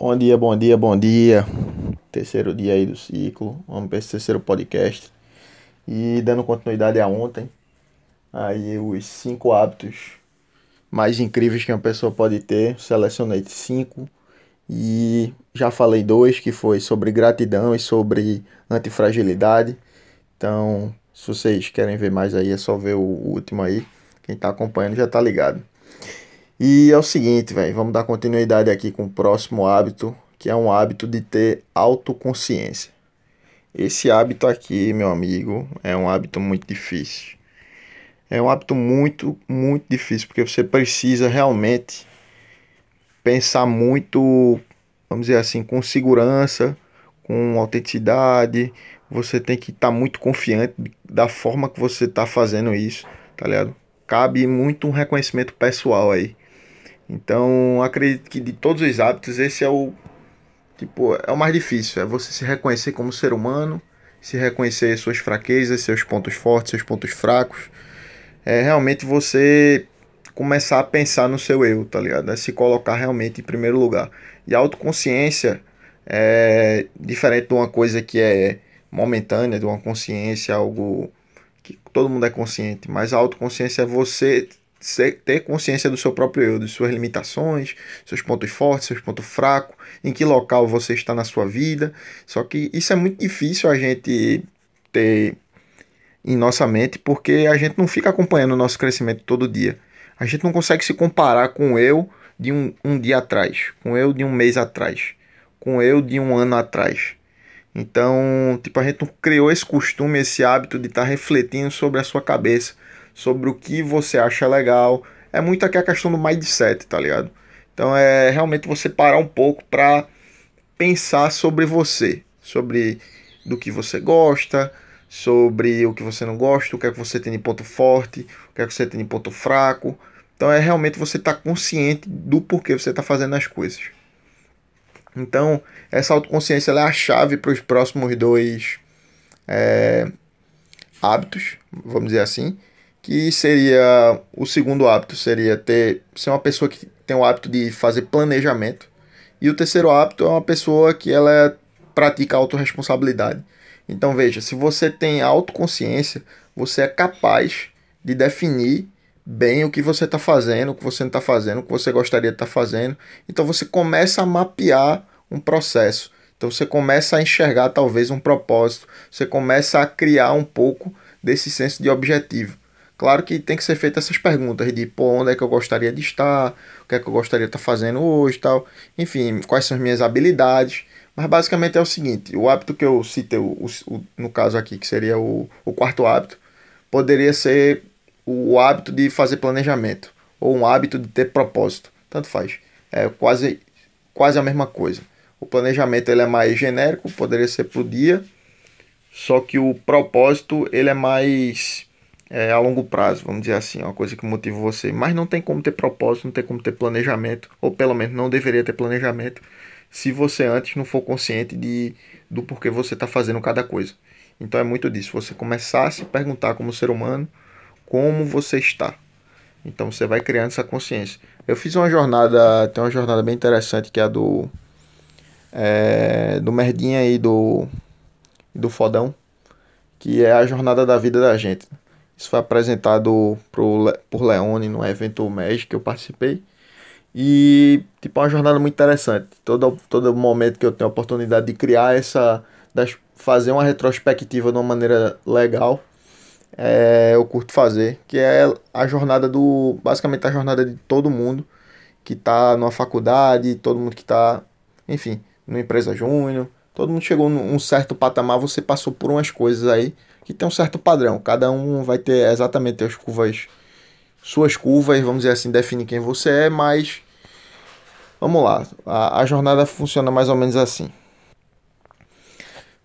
Bom dia, bom dia, bom dia. Terceiro dia aí do ciclo. Vamos para esse terceiro podcast. E dando continuidade a ontem, aí os cinco hábitos mais incríveis que uma pessoa pode ter. Selecionei cinco e já falei dois, que foi sobre gratidão e sobre antifragilidade. Então, se vocês querem ver mais aí, é só ver o último aí. Quem tá acompanhando já tá ligado. E é o seguinte, velho, vamos dar continuidade aqui com o próximo hábito, que é um hábito de ter autoconsciência. Esse hábito aqui, meu amigo, é um hábito muito difícil. É um hábito muito, muito difícil, porque você precisa realmente pensar muito, vamos dizer assim, com segurança, com autenticidade. Você tem que estar tá muito confiante da forma que você está fazendo isso, tá ligado? Cabe muito um reconhecimento pessoal aí. Então, acredito que de todos os hábitos, esse é o tipo, é o mais difícil, é você se reconhecer como ser humano, se reconhecer suas fraquezas, seus pontos fortes, seus pontos fracos. É realmente você começar a pensar no seu eu, tá ligado? É se colocar realmente em primeiro lugar. E a autoconsciência é diferente de uma coisa que é momentânea, de uma consciência, algo que todo mundo é consciente, mas a autoconsciência é você ter consciência do seu próprio eu, de suas limitações, seus pontos fortes, seus pontos fracos, em que local você está na sua vida. Só que isso é muito difícil a gente ter em nossa mente, porque a gente não fica acompanhando o nosso crescimento todo dia. A gente não consegue se comparar com o eu de um, um dia atrás, com o eu de um mês atrás, com o eu de um ano atrás. Então, tipo, a gente não criou esse costume, esse hábito de estar tá refletindo sobre a sua cabeça sobre o que você acha legal. É muito aqui a questão do mindset, tá ligado? Então é realmente você parar um pouco para pensar sobre você, sobre do que você gosta, sobre o que você não gosta, o que é que você tem de ponto forte, o que é que você tem de ponto fraco. Então é realmente você estar tá consciente do porquê você está fazendo as coisas. Então, essa autoconsciência é a chave para os próximos dois é, hábitos, vamos dizer assim, que seria o segundo hábito seria ter ser uma pessoa que tem o hábito de fazer planejamento e o terceiro hábito é uma pessoa que ela pratica autorresponsabilidade. Então veja, se você tem autoconsciência, você é capaz de definir bem o que você está fazendo, o que você não está fazendo, o que você gostaria de estar tá fazendo. Então você começa a mapear um processo. Então você começa a enxergar talvez um propósito, você começa a criar um pouco desse senso de objetivo. Claro que tem que ser feitas essas perguntas de pô, onde é que eu gostaria de estar, o que é que eu gostaria de estar fazendo hoje tal. Enfim, quais são as minhas habilidades. Mas basicamente é o seguinte: o hábito que eu citei, o, o, no caso aqui, que seria o, o quarto hábito, poderia ser o hábito de fazer planejamento ou um hábito de ter propósito. Tanto faz. É quase, quase a mesma coisa. O planejamento ele é mais genérico, poderia ser para o dia, só que o propósito ele é mais é, a longo prazo, vamos dizer assim, uma coisa que motiva você. Mas não tem como ter propósito, não tem como ter planejamento, ou pelo menos não deveria ter planejamento, se você antes não for consciente de, do porquê você está fazendo cada coisa. Então é muito disso, você começar a se perguntar como ser humano como você está. Então você vai criando essa consciência. Eu fiz uma jornada, tem uma jornada bem interessante que é a do é, do Merdinha e do do Fodão, que é a jornada da vida da gente. Isso foi apresentado pro, por Leone no evento Magic que eu participei. E, tipo, é uma jornada muito interessante. Todo, todo momento que eu tenho a oportunidade de criar essa. Das, fazer uma retrospectiva de uma maneira legal, é, eu curto fazer. Que é a jornada do. Basicamente, a jornada de todo mundo que está numa faculdade, todo mundo que está, enfim, numa empresa júnior. Todo mundo chegou num certo patamar, você passou por umas coisas aí que tem um certo padrão. Cada um vai ter exatamente as curvas, suas curvas, vamos dizer assim, define quem você é, mas vamos lá. A, a jornada funciona mais ou menos assim.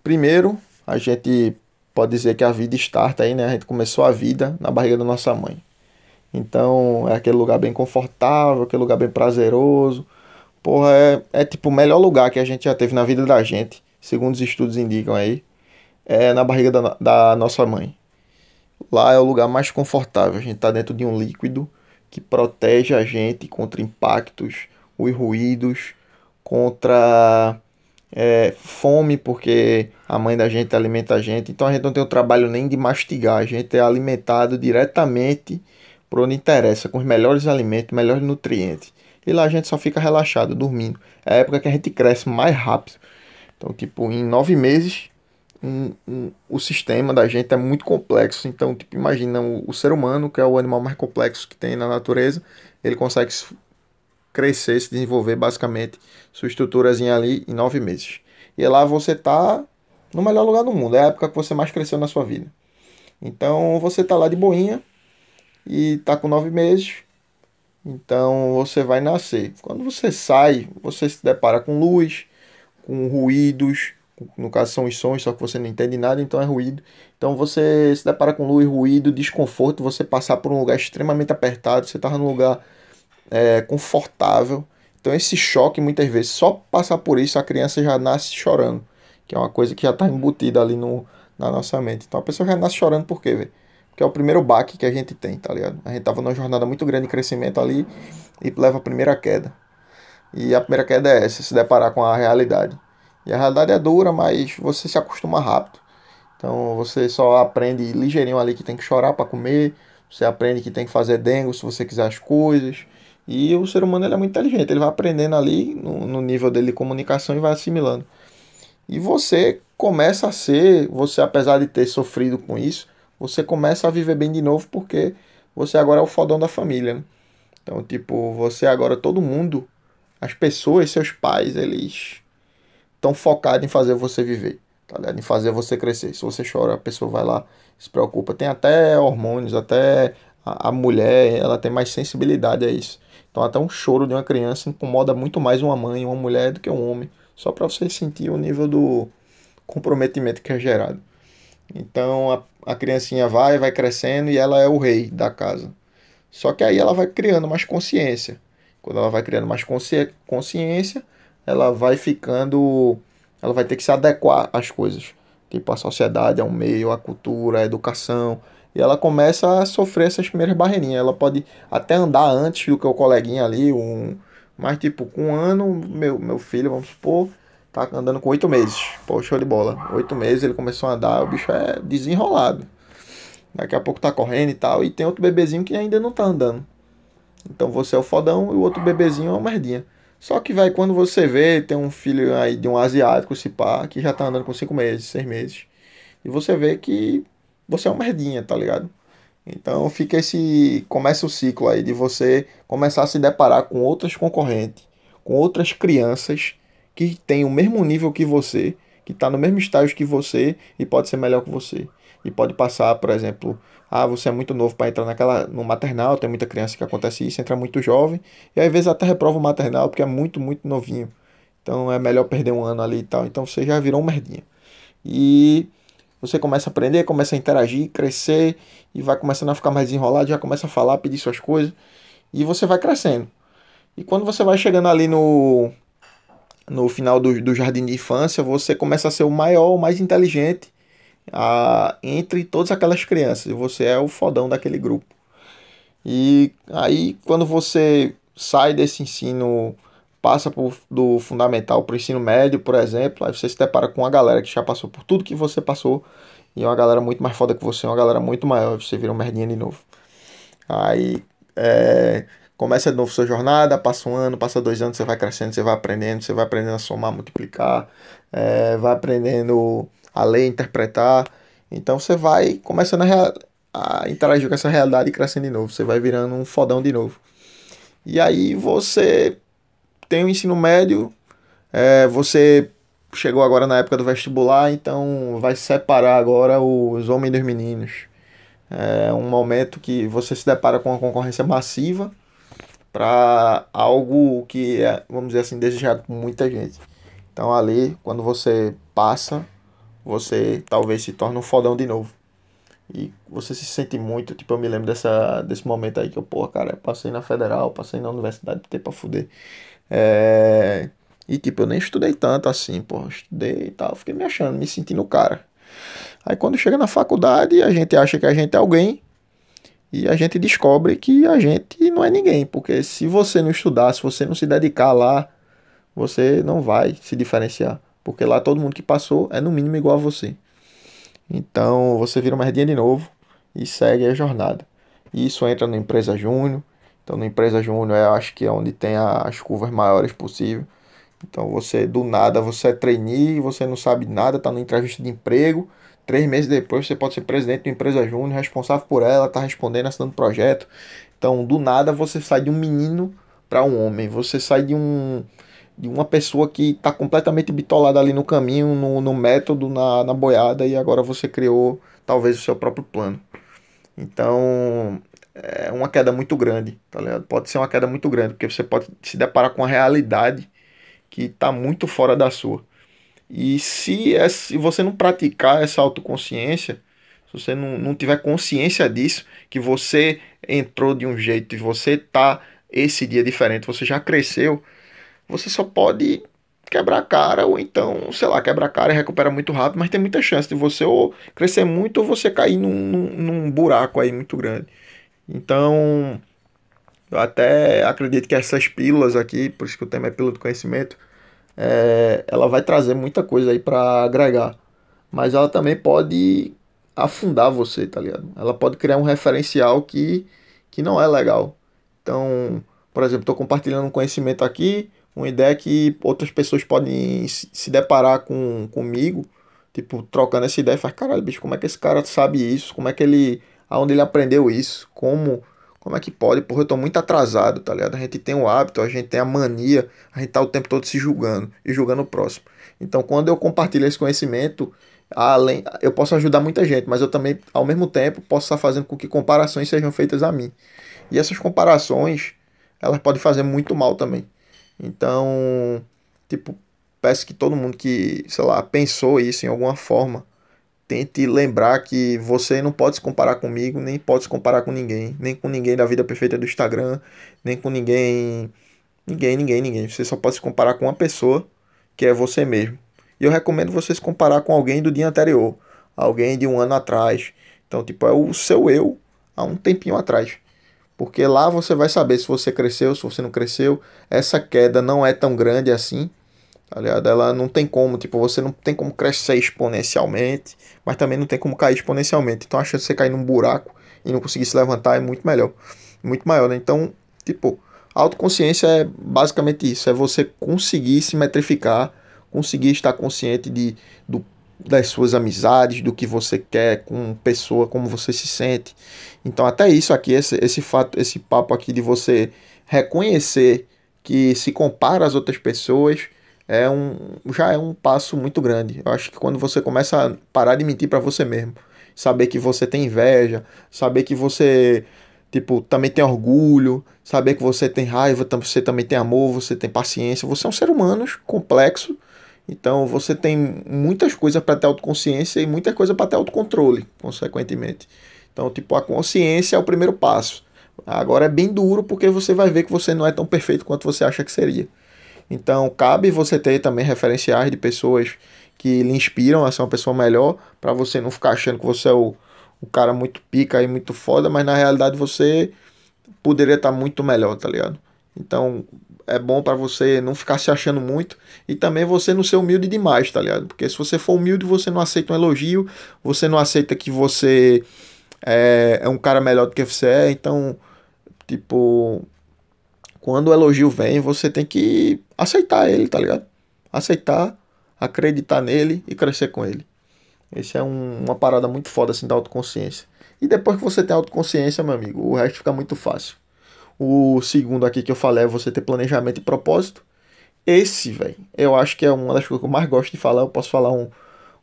Primeiro, a gente pode dizer que a vida starta aí, né? A gente começou a vida na barriga da nossa mãe. Então, é aquele lugar bem confortável, aquele lugar bem prazeroso. Porra, é, é tipo o melhor lugar que a gente já teve na vida da gente, segundo os estudos indicam aí é na barriga da, da nossa mãe. Lá é o lugar mais confortável. A gente está dentro de um líquido que protege a gente contra impactos, os ruídos, contra é, fome, porque a mãe da gente alimenta a gente. Então a gente não tem o trabalho nem de mastigar, a gente é alimentado diretamente por onde interessa, com os melhores alimentos, melhores nutrientes. E lá a gente só fica relaxado, dormindo. É a época que a gente cresce mais rápido. Então, tipo, em nove meses, um, um, o sistema da gente é muito complexo. Então, tipo, imagina o, o, ser humano, que é o animal mais complexo que tem na natureza, ele consegue crescer, se desenvolver basicamente sua estruturazinha ali em nove meses. E lá você tá no melhor lugar do mundo. É a época que você mais cresceu na sua vida. Então você tá lá de boinha e tá com nove meses. Então você vai nascer. Quando você sai, você se depara com luz, com ruídos. No caso são os sons, só que você não entende nada, então é ruído. Então você se depara com luz, ruído, desconforto. Você passar por um lugar extremamente apertado. Você tá num lugar é, confortável. Então esse choque muitas vezes, só passar por isso a criança já nasce chorando, que é uma coisa que já está embutida ali no, na nossa mente. Então a pessoa já nasce chorando por quê, velho? Porque é o primeiro baque que a gente tem, tá ligado? A gente tava numa jornada muito grande de crescimento ali e leva a primeira queda. E a primeira queda é essa, se deparar com a realidade. E a realidade é dura, mas você se acostuma rápido. Então você só aprende ligeirinho ali que tem que chorar para comer, você aprende que tem que fazer dengo se você quiser as coisas. E o ser humano ele é muito inteligente, ele vai aprendendo ali no, no nível dele de comunicação e vai assimilando. E você começa a ser, você apesar de ter sofrido com isso, você começa a viver bem de novo porque você agora é o fodão da família. Né? Então, tipo, você agora, todo mundo, as pessoas, seus pais, eles estão focados em fazer você viver, tá ligado? Em fazer você crescer. Se você chora, a pessoa vai lá, se preocupa. Tem até hormônios, até a, a mulher, ela tem mais sensibilidade a isso. Então até um choro de uma criança incomoda muito mais uma mãe, uma mulher do que um homem, só para você sentir o nível do comprometimento que é gerado. Então a, a criancinha vai, vai crescendo e ela é o rei da casa. Só que aí ela vai criando mais consciência. Quando ela vai criando mais consci, consciência, ela vai ficando. Ela vai ter que se adequar às coisas. Tipo a sociedade, ao meio, a cultura, a educação. E ela começa a sofrer essas primeiras barreirinhas. Ela pode até andar antes do que o coleguinha ali, um, mas tipo, com um ano, meu, meu filho, vamos supor, tá andando com oito meses. Pô, show de bola. Oito meses ele começou a andar, o bicho é desenrolado. Daqui a pouco tá correndo e tal. E tem outro bebezinho que ainda não tá andando. Então você é o fodão e o outro bebezinho é uma merdinha. Só que, vai quando você vê, tem um filho aí de um asiático, se pá, que já tá andando com cinco meses, seis meses. E você vê que você é uma merdinha, tá ligado? Então fica esse. Começa o ciclo aí de você começar a se deparar com outras concorrentes, com outras crianças que têm o mesmo nível que você, que está no mesmo estágio que você e pode ser melhor que você. E pode passar, por exemplo, ah, você é muito novo para entrar naquela no maternal, tem muita criança que acontece isso, entra muito jovem, e às vezes até reprova o maternal porque é muito, muito novinho. Então é melhor perder um ano ali e tal. Então você já virou um merdinha. E você começa a aprender, começa a interagir, crescer e vai começando a ficar mais desenrolado, já começa a falar, pedir suas coisas e você vai crescendo. E quando você vai chegando ali no, no final do, do jardim de infância, você começa a ser o maior, o mais inteligente a, entre todas aquelas crianças. E você é o fodão daquele grupo. E aí, quando você sai desse ensino passa do fundamental para o ensino médio, por exemplo, aí você se depara com uma galera que já passou por tudo que você passou e uma galera muito mais foda que você, uma galera muito maior, você vira um merdinha de novo. Aí é, começa de novo sua jornada, passa um ano, passa dois anos, você vai crescendo, você vai aprendendo, você vai aprendendo a somar, multiplicar, é, vai aprendendo a ler, interpretar. Então você vai começando a, a interagir com essa realidade e crescendo de novo, você vai virando um fodão de novo. E aí você tem o ensino médio, é, você chegou agora na época do vestibular, então vai separar agora os homens dos meninos. É um momento que você se depara com uma concorrência massiva para algo que é, vamos dizer assim, desejado por muita gente. Então ali, quando você passa, você talvez se torne um fodão de novo. E você se sente muito, tipo, eu me lembro dessa, desse momento aí que eu, porra, cara, passei na federal, passei na universidade, ter pra fuder. É... E tipo, eu nem estudei tanto assim, pô. Estudei e tal, fiquei me achando, me sentindo cara. Aí quando chega na faculdade, a gente acha que a gente é alguém e a gente descobre que a gente não é ninguém. Porque se você não estudar, se você não se dedicar lá, você não vai se diferenciar. Porque lá todo mundo que passou é no mínimo igual a você. Então você vira uma redinha de novo e segue a jornada. Isso entra na empresa júnior. Então na empresa júnior eu acho que é onde tem as curvas maiores possível. Então você do nada, você é trainee, você não sabe nada, está na entrevista de emprego. Três meses depois você pode ser presidente de uma empresa júnior, responsável por ela, tá respondendo, assinando projeto. Então do nada você sai de um menino para um homem. Você sai de um de uma pessoa que está completamente bitolada ali no caminho, no, no método, na, na boiada, e agora você criou talvez o seu próprio plano. Então, é uma queda muito grande, tá ligado? Pode ser uma queda muito grande, porque você pode se deparar com uma realidade que está muito fora da sua. E se, é, se você não praticar essa autoconsciência, se você não, não tiver consciência disso, que você entrou de um jeito e você tá esse dia diferente, você já cresceu, você só pode quebrar a cara, ou então, sei lá, quebra a cara e recupera muito rápido, mas tem muita chance de você ou crescer muito ou você cair num, num, num buraco aí muito grande. Então, eu até acredito que essas pílulas aqui, por isso que o tema é pílula do conhecimento, é, ela vai trazer muita coisa aí para agregar. Mas ela também pode afundar você, tá ligado? Ela pode criar um referencial que, que não é legal. Então, por exemplo, estou compartilhando um conhecimento aqui, uma ideia que outras pessoas podem se deparar com, comigo, tipo, trocando essa ideia e faz, caralho, bicho, como é que esse cara sabe isso? Como é que ele. aonde ele aprendeu isso? Como. Como é que pode? Porra, eu tô muito atrasado, tá ligado? A gente tem o hábito, a gente tem a mania, a gente tá o tempo todo se julgando e julgando o próximo. Então, quando eu compartilho esse conhecimento, além, eu posso ajudar muita gente, mas eu também, ao mesmo tempo, posso estar fazendo com que comparações sejam feitas a mim. E essas comparações, elas podem fazer muito mal também. Então, tipo, peço que todo mundo que, sei lá, pensou isso em alguma forma, tente lembrar que você não pode se comparar comigo, nem pode se comparar com ninguém, nem com ninguém da vida perfeita do Instagram, nem com ninguém, ninguém, ninguém, ninguém. Você só pode se comparar com uma pessoa, que é você mesmo. E eu recomendo você se comparar com alguém do dia anterior, alguém de um ano atrás. Então, tipo, é o seu eu há um tempinho atrás. Porque lá você vai saber se você cresceu, se você não cresceu. Essa queda não é tão grande assim. Tá ligado? Ela não tem como, tipo, você não tem como crescer exponencialmente, mas também não tem como cair exponencialmente. Então a chance de você cair num buraco e não conseguir se levantar é muito melhor. Muito maior, né? Então, tipo, autoconsciência é basicamente isso. É você conseguir se metrificar, conseguir estar consciente de, do das suas amizades, do que você quer com pessoa, como você se sente. Então até isso aqui, esse, esse fato, esse papo aqui de você reconhecer que se compara às outras pessoas é um já é um passo muito grande. Eu acho que quando você começa a parar de mentir para você mesmo, saber que você tem inveja, saber que você tipo também tem orgulho, saber que você tem raiva, você também tem amor, você tem paciência, você é um ser humano complexo então você tem muitas coisas para ter autoconsciência e muita coisa para ter autocontrole, consequentemente. Então, tipo, a consciência é o primeiro passo. Agora é bem duro porque você vai ver que você não é tão perfeito quanto você acha que seria. Então, cabe você ter também referenciais de pessoas que lhe inspiram a ser uma pessoa melhor, para você não ficar achando que você é o, o cara muito pica e muito foda, mas na realidade você poderia estar muito melhor, tá ligado? Então, é bom para você não ficar se achando muito e também você não ser humilde demais, tá ligado? Porque se você for humilde, você não aceita um elogio, você não aceita que você é, é um cara melhor do que você é, então, tipo, quando o elogio vem, você tem que aceitar ele, tá ligado? Aceitar, acreditar nele e crescer com ele. Esse é um, uma parada muito foda assim da autoconsciência. E depois que você tem autoconsciência, meu amigo, o resto fica muito fácil. O segundo aqui que eu falei é você ter planejamento e propósito. Esse, velho, eu acho que é uma das coisas que eu mais gosto de falar. Eu posso falar um,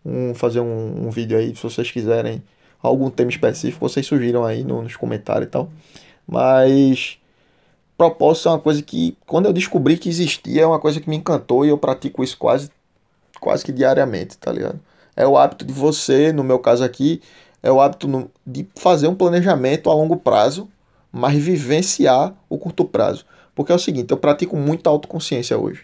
um fazer um, um vídeo aí, se vocês quiserem algum tema específico, vocês sugiram aí no, nos comentários e tal. Mas propósito é uma coisa que, quando eu descobri que existia, é uma coisa que me encantou e eu pratico isso quase, quase que diariamente, tá ligado? É o hábito de você, no meu caso aqui, é o hábito no, de fazer um planejamento a longo prazo mas vivenciar o curto prazo. Porque é o seguinte, eu pratico muita autoconsciência hoje.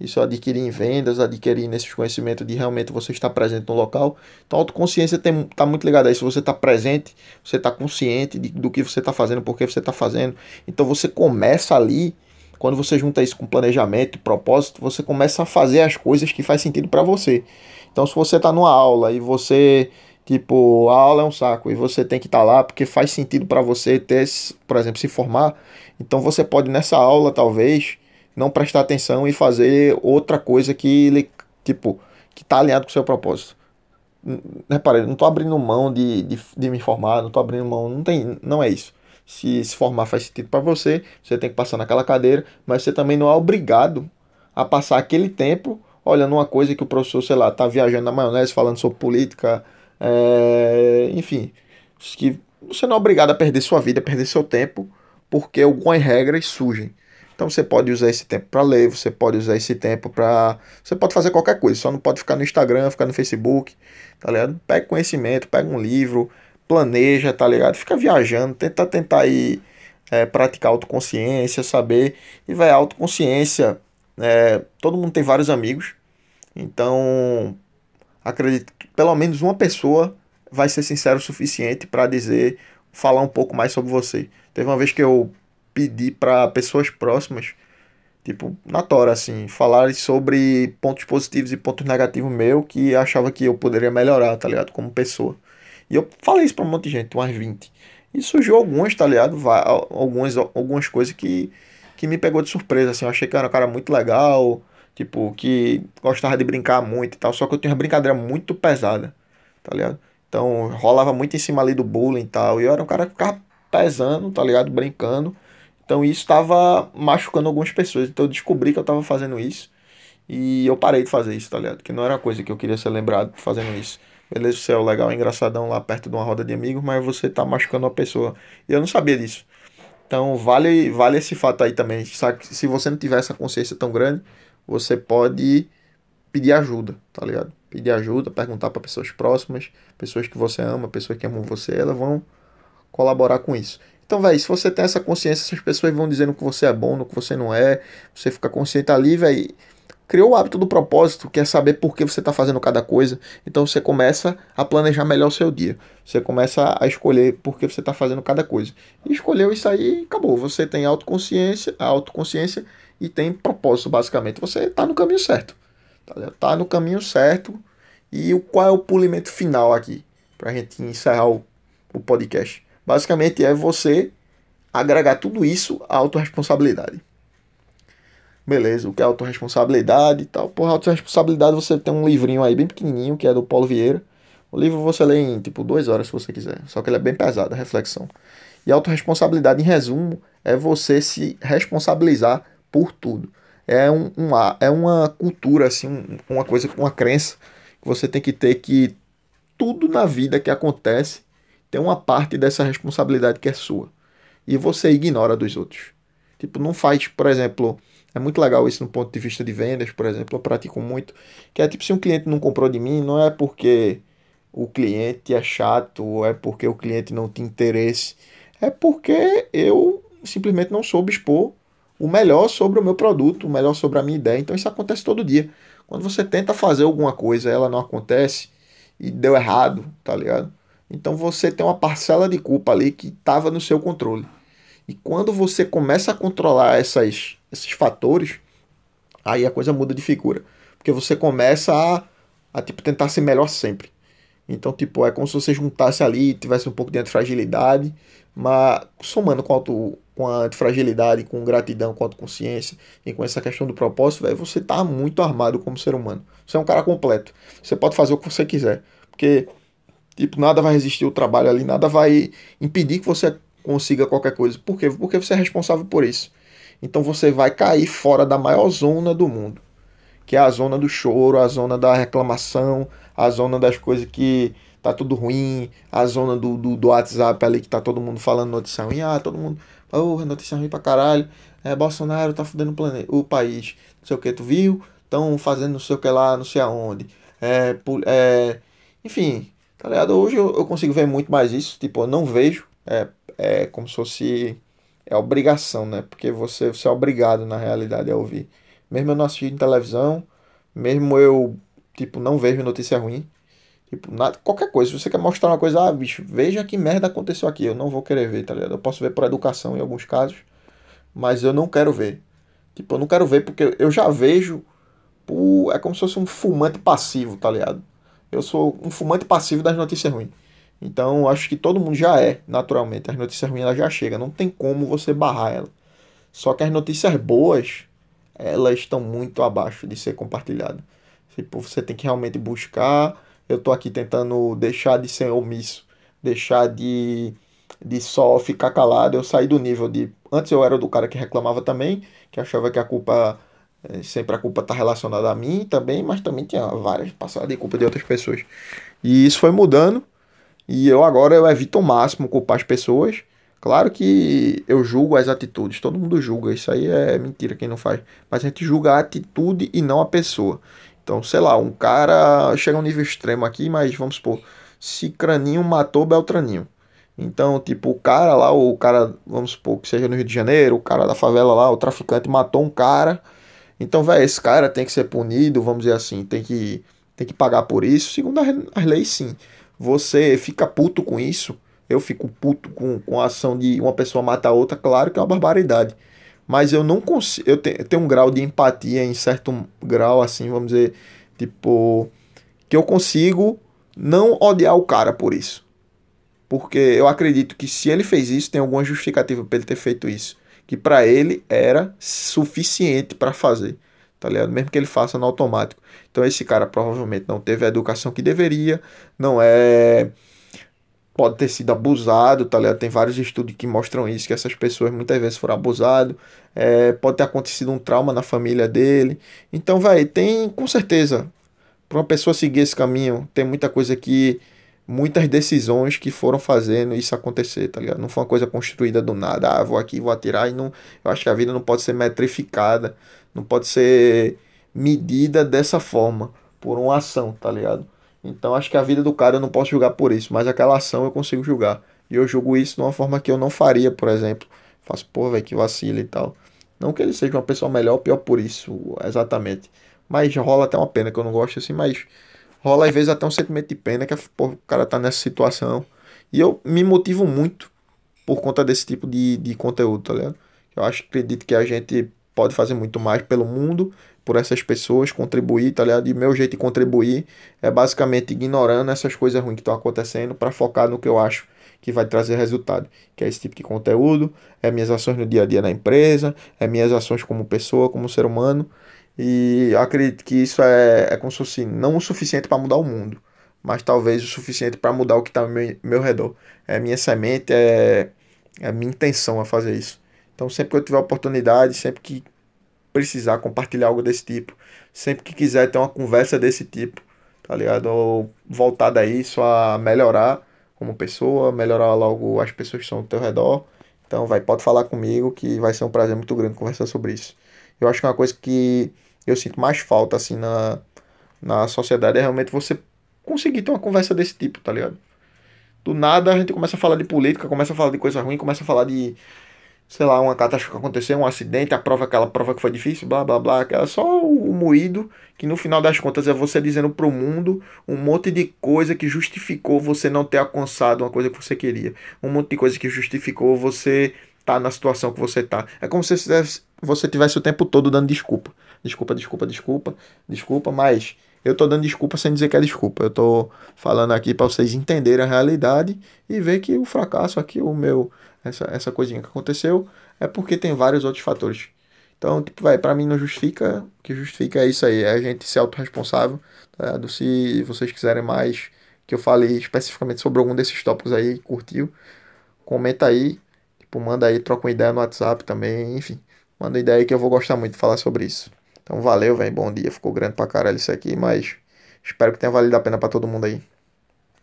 Isso eu adquiri em vendas, adquiri nesses conhecimentos de realmente você estar presente no local. Então, a autoconsciência está muito ligada a isso. Você está presente, você está consciente de, do que você está fazendo, por que você está fazendo. Então, você começa ali Quando você junta isso com planejamento propósito, você começa a fazer as coisas que faz sentido para você. Então, se você está numa aula e você, tipo, a aula é um saco e você tem que estar tá lá porque faz sentido para você ter, por exemplo, se formar, então você pode nessa aula talvez não prestar atenção e fazer outra coisa que tipo, que tá alinhado com o seu propósito. Repare, não tô abrindo mão de, de, de me formar, não tô abrindo mão, não tem, não é isso. Se se formar faz sentido para você, você tem que passar naquela cadeira, mas você também não é obrigado a passar aquele tempo olhando uma coisa que o professor, sei lá, tá viajando na maionese, falando sobre política, é, enfim, que você não é obrigado a perder sua vida, perder seu tempo, porque algumas regras surgem. Então você pode usar esse tempo para ler, você pode usar esse tempo para. Você pode fazer qualquer coisa, só não pode ficar no Instagram, ficar no Facebook, tá ligado? Pega conhecimento, pega um livro, planeja, tá ligado? Fica viajando, tenta tentar aí é, praticar autoconsciência, saber. E vai, autoconsciência. É, todo mundo tem vários amigos, então acredito que pelo menos uma pessoa vai ser sincero o suficiente para dizer, falar um pouco mais sobre você. Teve uma vez que eu pedi para pessoas próximas, tipo, na tora, assim, falarem sobre pontos positivos e pontos negativos meu que achava que eu poderia melhorar, tá ligado? Como pessoa. E eu falei isso pra um monte de gente, umas 20. E surgiu algumas, tá ligado? Algumas, algumas coisas que, que me pegou de surpresa, assim. Eu achei que era um cara muito legal, tipo, que gostava de brincar muito e tal. Só que eu tinha uma brincadeira muito pesada, tá ligado? Então rolava muito em cima ali do bullying e tal. E eu era um cara que ficava pesando, tá ligado? Brincando. Então isso estava machucando algumas pessoas. Então eu descobri que eu estava fazendo isso. E eu parei de fazer isso, tá ligado? Que não era coisa que eu queria ser lembrado fazendo isso. Beleza, você é legal, engraçadão lá perto de uma roda de amigos, mas você tá machucando uma pessoa. E eu não sabia disso. Então vale, vale esse fato aí também. Se você não tiver essa consciência tão grande, você pode pedir ajuda, tá ligado? Pedir ajuda, perguntar para pessoas próximas, pessoas que você ama, pessoas que amam você, elas vão colaborar com isso. Então, velho, se você tem essa consciência, essas pessoas vão dizendo que você é bom, no que você não é, você fica consciente ali, velho. Criou o hábito do propósito, que é saber por que você está fazendo cada coisa. Então você começa a planejar melhor o seu dia. Você começa a escolher por que você está fazendo cada coisa. E escolheu isso aí acabou. Você tem autoconsciência, autoconsciência e tem propósito, basicamente. Você está no caminho certo. Tá, tá no caminho certo. E o, qual é o polimento final aqui? Para a gente encerrar o, o podcast. Basicamente é você agregar tudo isso à autorresponsabilidade. Beleza, o que é autorresponsabilidade e tal. Por autorresponsabilidade você tem um livrinho aí bem pequenininho, que é do Paulo Vieira. O livro você lê em tipo duas horas se você quiser. Só que ele é bem pesado, a reflexão. E autorresponsabilidade, em resumo, é você se responsabilizar por tudo. É, um, um é uma cultura, assim, uma coisa, uma crença que você tem que ter que tudo na vida que acontece tem uma parte dessa responsabilidade que é sua. E você ignora dos outros. Tipo, não faz, por exemplo, é muito legal isso no ponto de vista de vendas, por exemplo, eu pratico muito, que é tipo, se um cliente não comprou de mim, não é porque o cliente é chato, ou é porque o cliente não tem interesse, é porque eu simplesmente não soube expor o melhor sobre o meu produto, o melhor sobre a minha ideia. Então isso acontece todo dia. Quando você tenta fazer alguma coisa, ela não acontece e deu errado, tá ligado? Então você tem uma parcela de culpa ali que estava no seu controle. E quando você começa a controlar essas, esses fatores, aí a coisa muda de figura. Porque você começa a, a tipo, tentar ser melhor sempre. Então, tipo, é como se você juntasse ali, tivesse um pouco de antifragilidade, mas somando com, auto, com a antifragilidade, com gratidão, com autoconsciência e com essa questão do propósito, véio, você tá muito armado como ser humano. Você é um cara completo. Você pode fazer o que você quiser. Porque Tipo, nada vai resistir ao trabalho ali, nada vai impedir que você consiga qualquer coisa. Por quê? Porque você é responsável por isso. Então você vai cair fora da maior zona do mundo, que é a zona do choro, a zona da reclamação, a zona das coisas que tá tudo ruim, a zona do, do, do WhatsApp ali que tá todo mundo falando notícia ruim, ah, todo mundo, oh, notícia ruim pra caralho, é, Bolsonaro tá fudendo o, planeta, o país, não sei o que, tu viu? Estão fazendo não sei o que lá, não sei aonde. É, é, enfim, Tá ligado? Hoje eu, eu consigo ver muito mais isso. Tipo, eu não vejo. É, é como se fosse. É obrigação, né? Porque você, você é obrigado, na realidade, a ouvir. Mesmo eu não assistindo televisão, mesmo eu, tipo, não vejo notícia ruim. Tipo, nada, qualquer coisa. Se você quer mostrar uma coisa, ah, bicho, veja que merda aconteceu aqui. Eu não vou querer ver, tá ligado? Eu posso ver por educação em alguns casos, mas eu não quero ver. Tipo, eu não quero ver porque eu já vejo. Por, é como se fosse um fumante passivo, tá ligado? Eu sou um fumante passivo das notícias ruins. Então, acho que todo mundo já é, naturalmente. As notícias ruins ela já chega, não tem como você barrar ela. Só que as notícias boas, elas estão muito abaixo de ser compartilhadas. Tipo, você tem que realmente buscar. Eu tô aqui tentando deixar de ser omisso, deixar de, de só ficar calado. Eu saí do nível de. Antes eu era do cara que reclamava também, que achava que a culpa. Eh, sempre a culpa tá relacionada a mim também, mas também tinha várias passadas de culpa de outras pessoas. E isso foi mudando. E eu agora eu evito ao máximo culpar as pessoas. Claro que eu julgo as atitudes, todo mundo julga, isso aí é mentira quem não faz. Mas a gente julga a atitude e não a pessoa. Então, sei lá, um cara chega a um nível extremo aqui, mas vamos supor, se Craninho matou Beltraninho. Então, tipo, o cara lá, o cara, vamos supor que seja no Rio de Janeiro, o cara da favela lá, o traficante matou um cara. Então, velho, esse cara tem que ser punido, vamos dizer assim, tem que, tem que pagar por isso, segundo as leis, sim você fica puto com isso. Eu fico puto com, com a ação de uma pessoa matar outra, claro que é uma barbaridade. Mas eu não consigo. Eu, te, eu tenho um grau de empatia em certo grau, assim, vamos dizer, tipo. Que eu consigo não odiar o cara por isso. Porque eu acredito que se ele fez isso, tem alguma justificativa para ele ter feito isso. Que para ele era suficiente para fazer tá ligado? Mesmo que ele faça no automático. Então esse cara provavelmente não teve a educação que deveria, não é pode ter sido abusado, tá ligado? Tem vários estudos que mostram isso, que essas pessoas muitas vezes foram abusadas, é, pode ter acontecido um trauma na família dele. Então, vai, tem com certeza, para uma pessoa seguir esse caminho, tem muita coisa que muitas decisões que foram fazendo isso acontecer, tá ligado? Não foi uma coisa construída do nada, ah, vou aqui, vou atirar e não, eu acho que a vida não pode ser metrificada, não pode ser medida dessa forma, por uma ação, tá ligado? Então acho que a vida do cara eu não posso julgar por isso, mas aquela ação eu consigo julgar. E eu julgo isso de uma forma que eu não faria, por exemplo. Faço, pô, velho, que vacila e tal. Não que ele seja uma pessoa melhor ou pior por isso, exatamente. Mas rola até uma pena que eu não gosto assim, mas rola às vezes até um sentimento de pena que pô, o cara tá nessa situação. E eu me motivo muito por conta desse tipo de, de conteúdo, tá ligado? Eu acho, acredito que a gente pode fazer muito mais pelo mundo, por essas pessoas, contribuir, tá ligado? E meu jeito de contribuir é basicamente ignorando essas coisas ruins que estão acontecendo para focar no que eu acho que vai trazer resultado, que é esse tipo de conteúdo, é minhas ações no dia a dia na empresa, é minhas ações como pessoa, como ser humano, e acredito que isso é, é como se fosse não o suficiente para mudar o mundo, mas talvez o suficiente para mudar o que está ao meu, meu redor. É minha semente, é, é minha intenção a fazer isso. Então, sempre que eu tiver oportunidade, sempre que precisar compartilhar algo desse tipo, sempre que quiser ter uma conversa desse tipo, tá ligado? Ou voltada a isso, a melhorar como pessoa, melhorar logo as pessoas que estão ao teu redor. Então, vai, pode falar comigo que vai ser um prazer muito grande conversar sobre isso. Eu acho que uma coisa que eu sinto mais falta, assim, na, na sociedade é realmente você conseguir ter uma conversa desse tipo, tá ligado? Do nada a gente começa a falar de política, começa a falar de coisa ruim, começa a falar de, sei lá, uma catástrofe aconteceu, um acidente, a prova aquela prova que foi difícil, blá blá blá, é só o moído, que no final das contas é você dizendo pro mundo um monte de coisa que justificou você não ter alcançado uma coisa que você queria. Um monte de coisa que justificou você tá na situação que você tá. É como se você tivesse o tempo todo dando desculpa. Desculpa, desculpa, desculpa, desculpa, mas eu tô dando desculpa sem dizer que é desculpa. Eu tô falando aqui para vocês entenderem a realidade e ver que o fracasso aqui, o meu, essa, essa coisinha que aconteceu, é porque tem vários outros fatores. Então, tipo, vai, para mim não justifica, o que justifica é isso aí, é a gente ser autorresponsável, tá? Se vocês quiserem mais que eu fale especificamente sobre algum desses tópicos aí, curtiu, comenta aí, Tipo, manda aí, troca uma ideia no WhatsApp também, enfim. Manda ideia aí que eu vou gostar muito de falar sobre isso. Então valeu, velho. Bom dia. Ficou grande pra caralho isso aqui, mas espero que tenha valido a pena para todo mundo aí.